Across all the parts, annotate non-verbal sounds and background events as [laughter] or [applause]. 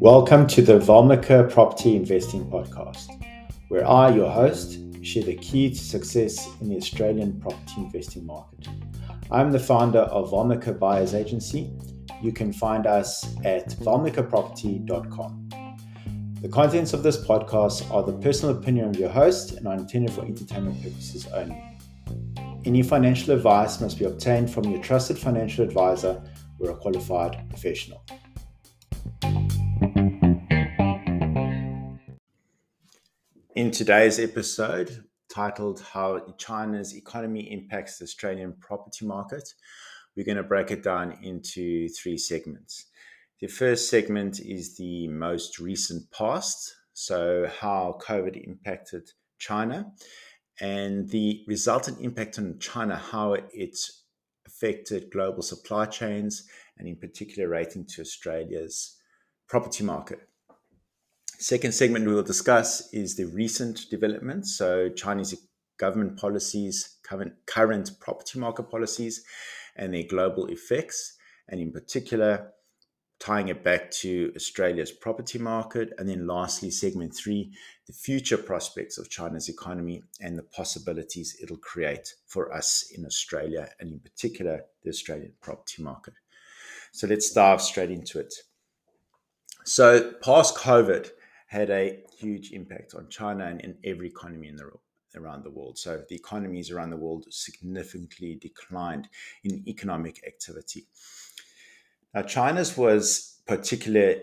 Welcome to the Vulmica Property Investing Podcast, where I, your host, share the key to success in the Australian property investing market. I'm the founder of Vulmica Buyers Agency. You can find us at vulmicaproperty.com. The contents of this podcast are the personal opinion of your host and are intended for entertainment purposes only. Any financial advice must be obtained from your trusted financial advisor or a qualified professional. In today's episode, titled How China's Economy Impacts the Australian Property Market, we're going to break it down into three segments. The first segment is the most recent past, so how COVID impacted China and the resultant impact on China, how it's affected global supply chains, and in particular, relating to Australia's property market. Second segment we will discuss is the recent developments, so Chinese government policies, current, current property market policies, and their global effects, and in particular, tying it back to Australia's property market. And then lastly, segment three, the future prospects of China's economy and the possibilities it'll create for us in Australia, and in particular, the Australian property market. So let's dive straight into it. So, past COVID, had a huge impact on China and in every economy in the around the world. So the economies around the world significantly declined in economic activity. Now, China's was particular,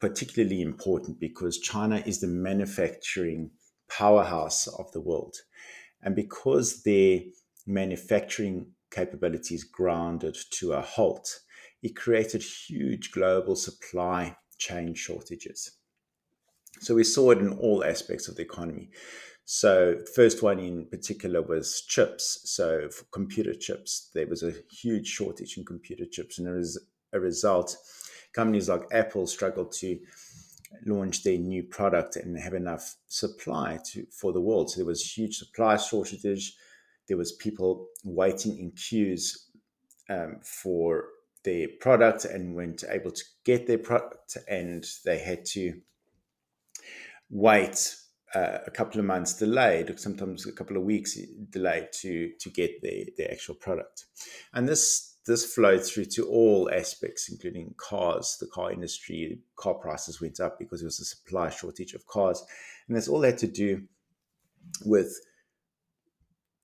particularly important because China is the manufacturing powerhouse of the world. And because their manufacturing capabilities grounded to a halt, it created huge global supply chain shortages. So we saw it in all aspects of the economy. So first one in particular was chips. So for computer chips, there was a huge shortage in computer chips, and as a result, companies like Apple struggled to launch their new product and have enough supply to for the world. So there was huge supply shortage. There was people waiting in queues um, for their product and weren't able to get their product, and they had to wait uh, a couple of months delayed, sometimes a couple of weeks delayed to to get the the actual product, and this this flowed through to all aspects, including cars. The car industry, car prices went up because there was a supply shortage of cars, and this all had to do with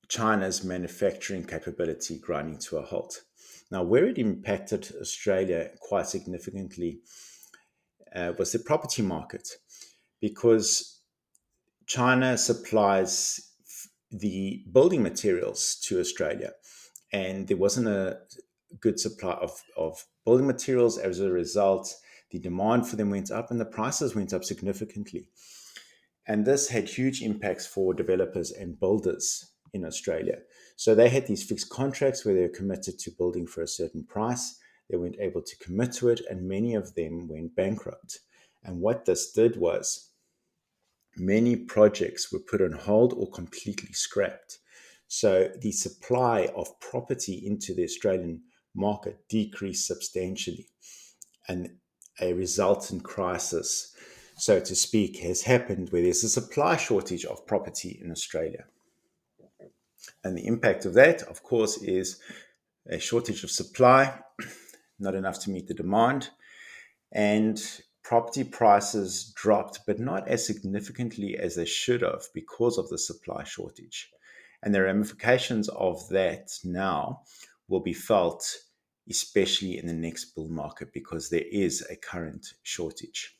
China's manufacturing capability grinding to a halt. Now, where it impacted Australia quite significantly uh, was the property market because China supplies the building materials to Australia, and there wasn't a good supply of, of building materials. As a result, the demand for them went up and the prices went up significantly. And this had huge impacts for developers and builders in Australia. So they had these fixed contracts where they were committed to building for a certain price. They weren't able to commit to it, and many of them went bankrupt. And what this did was many projects were put on hold or completely scrapped. So the supply of property into the Australian market decreased substantially. And a resultant crisis, so to speak, has happened where there's a supply shortage of property in Australia. And the impact of that, of course, is a shortage of supply, [clears throat] not enough to meet the demand, and property prices dropped, but not as significantly as they should have because of the supply shortage. And the ramifications of that now will be felt, especially in the next bull market, because there is a current shortage.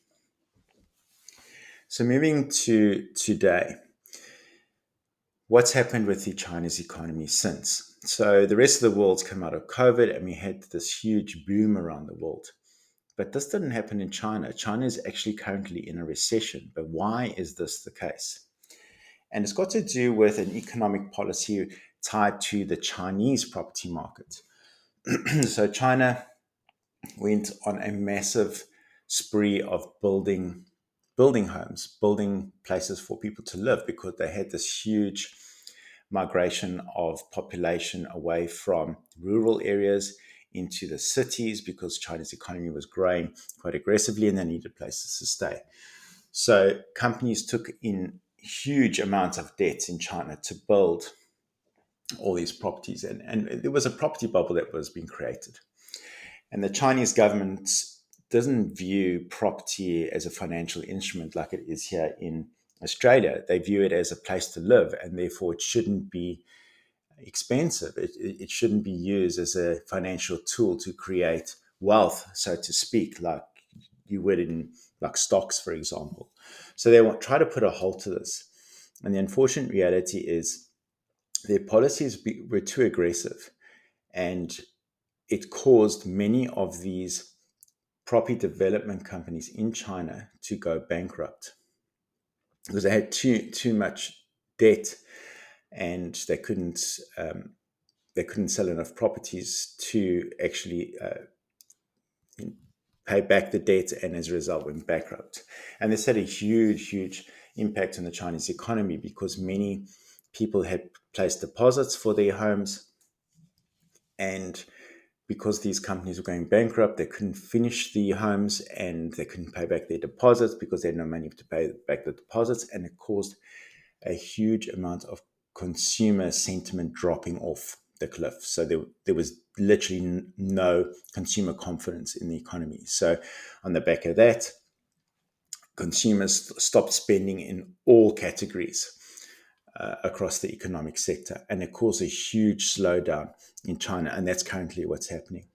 So, moving to today, what's happened with the Chinese economy since? So, the rest of the world's come out of COVID, and we had this huge boom around the world. But this didn't happen in China. China is actually currently in a recession. But why is this the case? And it's got to do with an economic policy tied to the Chinese property market. [clears throat] so China went on a massive spree of building building homes, building places for people to live because they had this huge migration of population away from rural areas into the cities because China's economy was growing quite aggressively and they needed places to stay. So companies took in huge amounts of debt in China to build all these properties. And, and there was a property bubble that was being created. And the Chinese government doesn't view property as a financial instrument like it is here in Australia. They view it as a place to live, and therefore it shouldn't be expensive. It, it shouldn't be used as a financial tool to create wealth, so to speak, like you would in like stocks, for example. So they want try to put a halt to this. And the unfortunate reality is their policies be, were too aggressive, and it caused many of these property development companies in China to go bankrupt. Because they had too too much debt and they couldn't um, they couldn't sell enough properties to actually uh, pay back the debt and as a result went bankrupt. And this had a huge huge impact on the chinese economy because many people had placed deposits for their homes and because these companies were going bankrupt, they couldn't finish the homes and they couldn't pay back their deposits because they had no money to pay back the deposits. And it caused a huge amount of consumer sentiment dropping off the cliff. So there, there was literally no consumer confidence in the economy. So, on the back of that, consumers stopped spending in all categories uh, across the economic sector, and it caused a huge slowdown in China, and that's currently what's happening.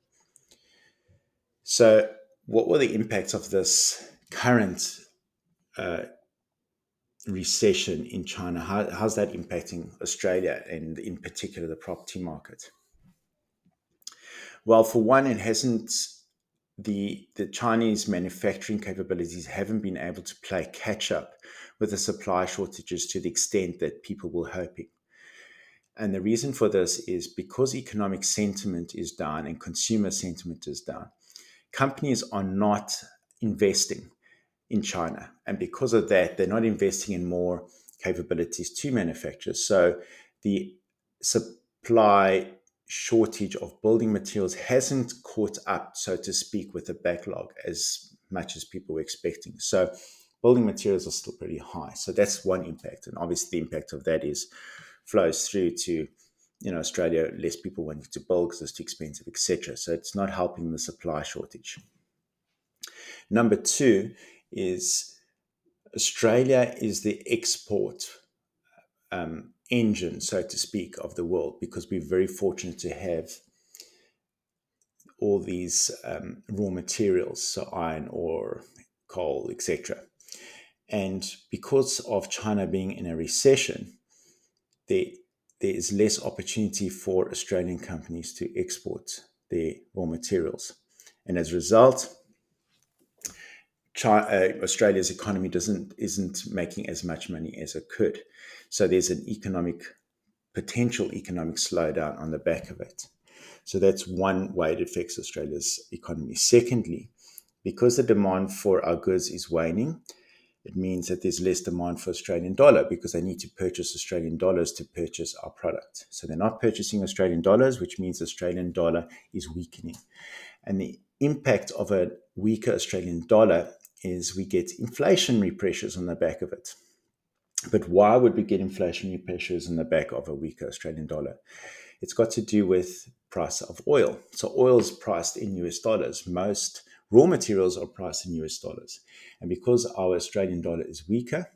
So, what were the impacts of this current uh, recession in China? How, how's that impacting Australia and, in particular, the property market? Well, for one, it hasn't the the Chinese manufacturing capabilities haven't been able to play catch up with the supply shortages to the extent that people were hoping. And the reason for this is because economic sentiment is down and consumer sentiment is down, companies are not investing in China. And because of that, they're not investing in more capabilities to manufacture. So the supply shortage of building materials hasn't caught up, so to speak, with the backlog as much as people were expecting. So building materials are still pretty high. So that's one impact. And obviously the impact of that is flows through to you know Australia, less people wanting to build because it's too expensive, etc. So it's not helping the supply shortage. Number two is Australia is the export um, engine, so to speak, of the world because we're very fortunate to have all these um, raw materials, so iron ore, coal, etc. And because of China being in a recession, there, there is less opportunity for Australian companies to export their raw materials. And as a result, China, uh, Australia's economy doesn't isn't making as much money as it could. So there's an economic potential economic slowdown on the back of it. So that's one way it affects Australia's economy. Secondly, because the demand for our goods is waning, it means that there's less demand for Australian dollar because they need to purchase Australian dollars to purchase our product. So they're not purchasing Australian dollars, which means Australian dollar is weakening. And the impact of a weaker Australian dollar is we get inflationary pressures on the back of it. But why would we get inflationary pressures on the back of a weaker Australian dollar? It's got to do with price of oil. So oil is priced in US dollars. Most raw materials are priced in US dollars. And because our Australian dollar is weaker,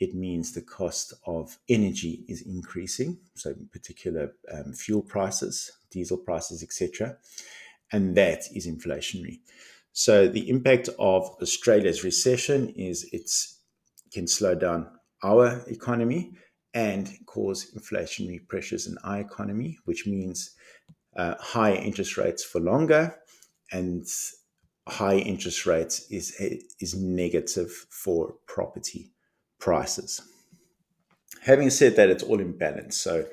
it means the cost of energy is increasing. So, in particular, um, fuel prices, diesel prices, etc. And that is inflationary. So, the impact of Australia's recession is it can slow down our economy and cause inflationary pressures in our economy, which means uh, higher interest rates for longer and high interest rates is is negative for property prices. Having said that, it's all in balance. So,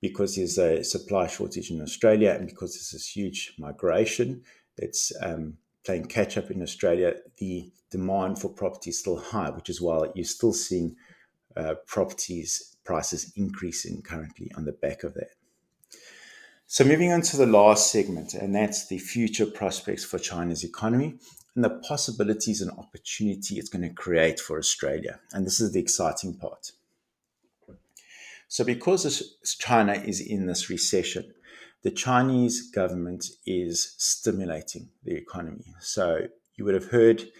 because there's a supply shortage in Australia and because there's this huge migration that's um, playing catch up in Australia, the demand for property is still high, which is why you're still seeing uh, properties prices increasing currently on the back of that. So, moving on to the last segment, and that's the future prospects for China's economy and the possibilities and opportunity it's going to create for Australia. And this is the exciting part. So, because China is in this recession, the Chinese government is stimulating the economy. So, you would have heard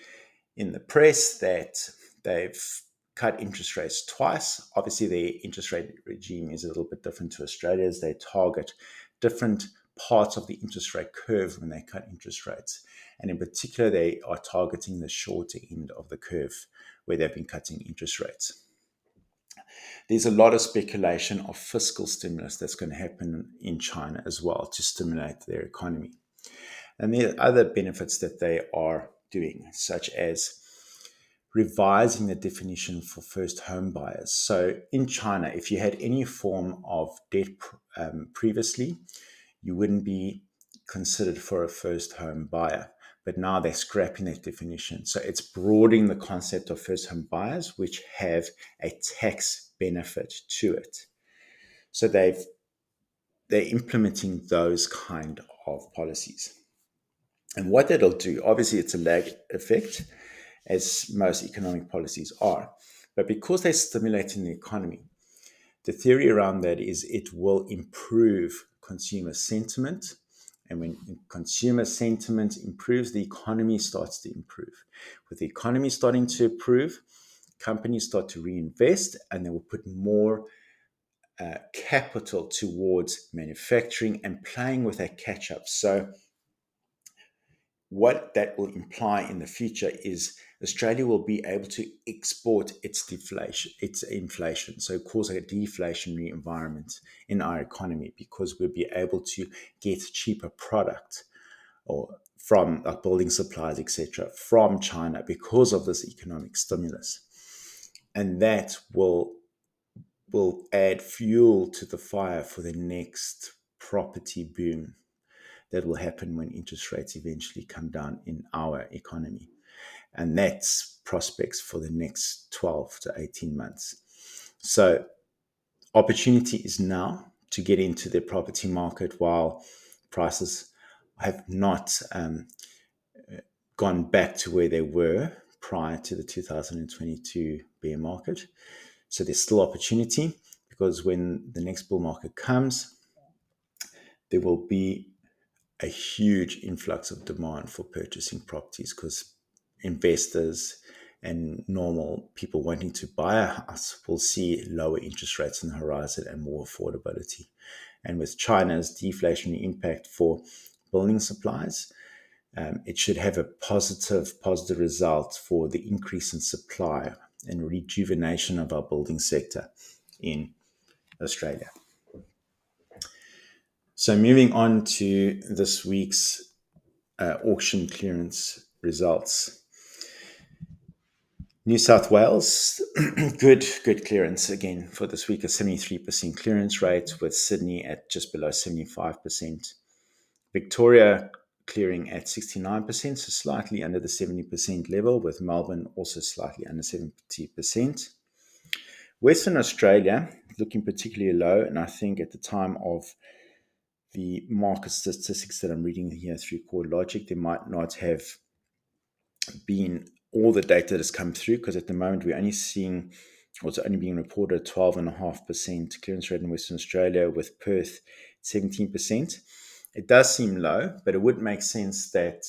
in the press that they've cut interest rates twice. Obviously, their interest rate regime is a little bit different to Australia's. They target different parts of the interest rate curve when they cut interest rates. And in particular, they are targeting the shorter end of the curve where they've been cutting interest rates. There's a lot of speculation of fiscal stimulus that's going to happen in China as well to stimulate their economy. And there are other benefits that they are doing, such as revising the definition for first home buyers. So in China, if you had any form of debt um, previously, you wouldn't be considered for a first home buyer. But now they're scrapping that definition. So it's broadening the concept of first home buyers, which have a tax benefit to it. So they've they're implementing those kind of policies. And what that'll do, obviously, it's a lag effect, as most economic policies are. But because they're stimulating the economy, the theory around that is it will improve consumer sentiment. And when consumer sentiment improves, the economy starts to improve. With the economy starting to improve, companies start to reinvest and they will put more uh, capital towards manufacturing and playing with that catch up. So, what that will imply in the future is Australia will be able to export its deflation, its inflation, so cause a deflationary environment in our economy because we'll be able to get cheaper product or from like building supplies, etc., from China because of this economic stimulus, and that will will add fuel to the fire for the next property boom that will happen when interest rates eventually come down in our economy. And that's prospects for the next 12 to 18 months. So, opportunity is now to get into the property market while prices have not um, gone back to where they were prior to the 2022 bear market. So, there's still opportunity because when the next bull market comes, there will be a huge influx of demand for purchasing properties because investors and normal people wanting to buy a house will see lower interest rates on the horizon and more affordability. And with China's deflationary impact for building supplies, um, it should have a positive, positive result for the increase in supply and rejuvenation of our building sector in Australia. So, moving on to this week's uh, auction clearance results. New South Wales, [clears throat] good, good clearance again for this week, a 73% clearance rate, with Sydney at just below 75%. Victoria clearing at 69%, so slightly under the 70% level, with Melbourne also slightly under 70%. Western Australia looking particularly low, and I think at the time of the market statistics that I'm reading here through CoreLogic, there might not have been all the data that has come through because at the moment we're only seeing what's only being reported 12.5% clearance rate in Western Australia with Perth 17%. It does seem low, but it would make sense that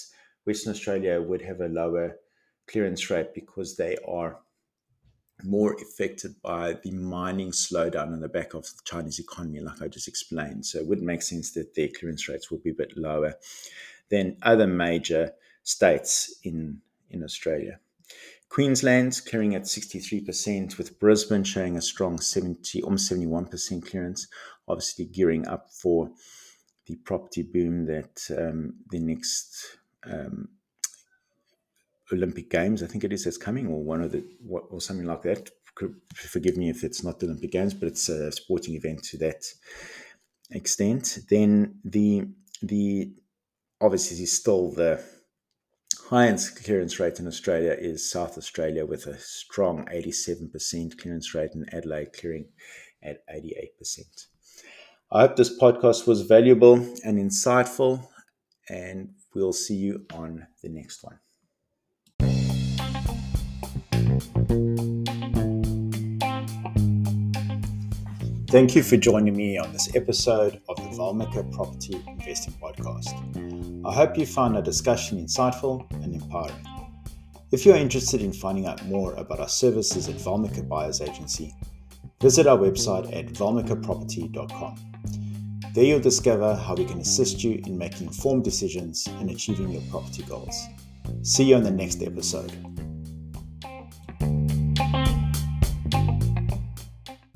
Western Australia would have a lower clearance rate because they are more affected by the mining slowdown on the back of the Chinese economy, like I just explained. So it would make sense that their clearance rates would be a bit lower than other major states in, in Australia. Queensland clearing at 63%, with Brisbane showing a strong 70, almost 71% clearance, obviously gearing up for the property boom that um, the next um, Olympic Games, I think it is, that's coming, or one of the, or something like that. Forgive me if it's not the Olympic Games, but it's a sporting event to that extent. Then the the obviously still the highest clearance rate in Australia is South Australia with a strong 87% clearance rate, and Adelaide clearing at 88%. I hope this podcast was valuable and insightful, and we'll see you on the next one. Thank you for joining me on this episode of the Valmica Property Investing Podcast. I hope you found our discussion insightful and empowering. If you're interested in finding out more about our services at Valmica Buyers Agency, visit our website at valmicaproperty.com. There you'll discover how we can assist you in making informed decisions and achieving your property goals. See you on the next episode.